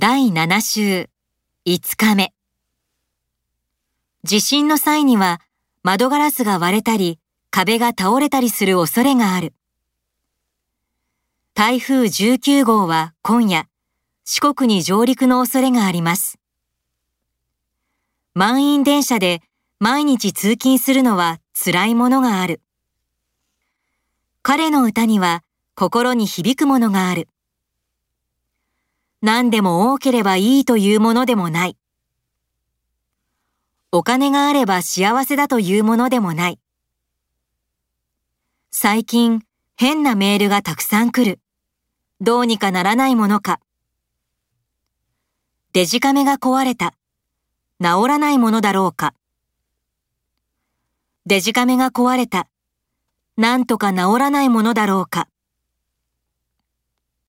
第7週5日目。地震の際には窓ガラスが割れたり壁が倒れたりする恐れがある。台風19号は今夜四国に上陸の恐れがあります。満員電車で毎日通勤するのは辛いものがある。彼の歌には心に響くものがある。何でも多ければいいというものでもない。お金があれば幸せだというものでもない。最近変なメールがたくさん来る。どうにかならないものか。デジカメが壊れた。治らないものだろうか。デジカメが壊れた。なんとか治らないものだろうか。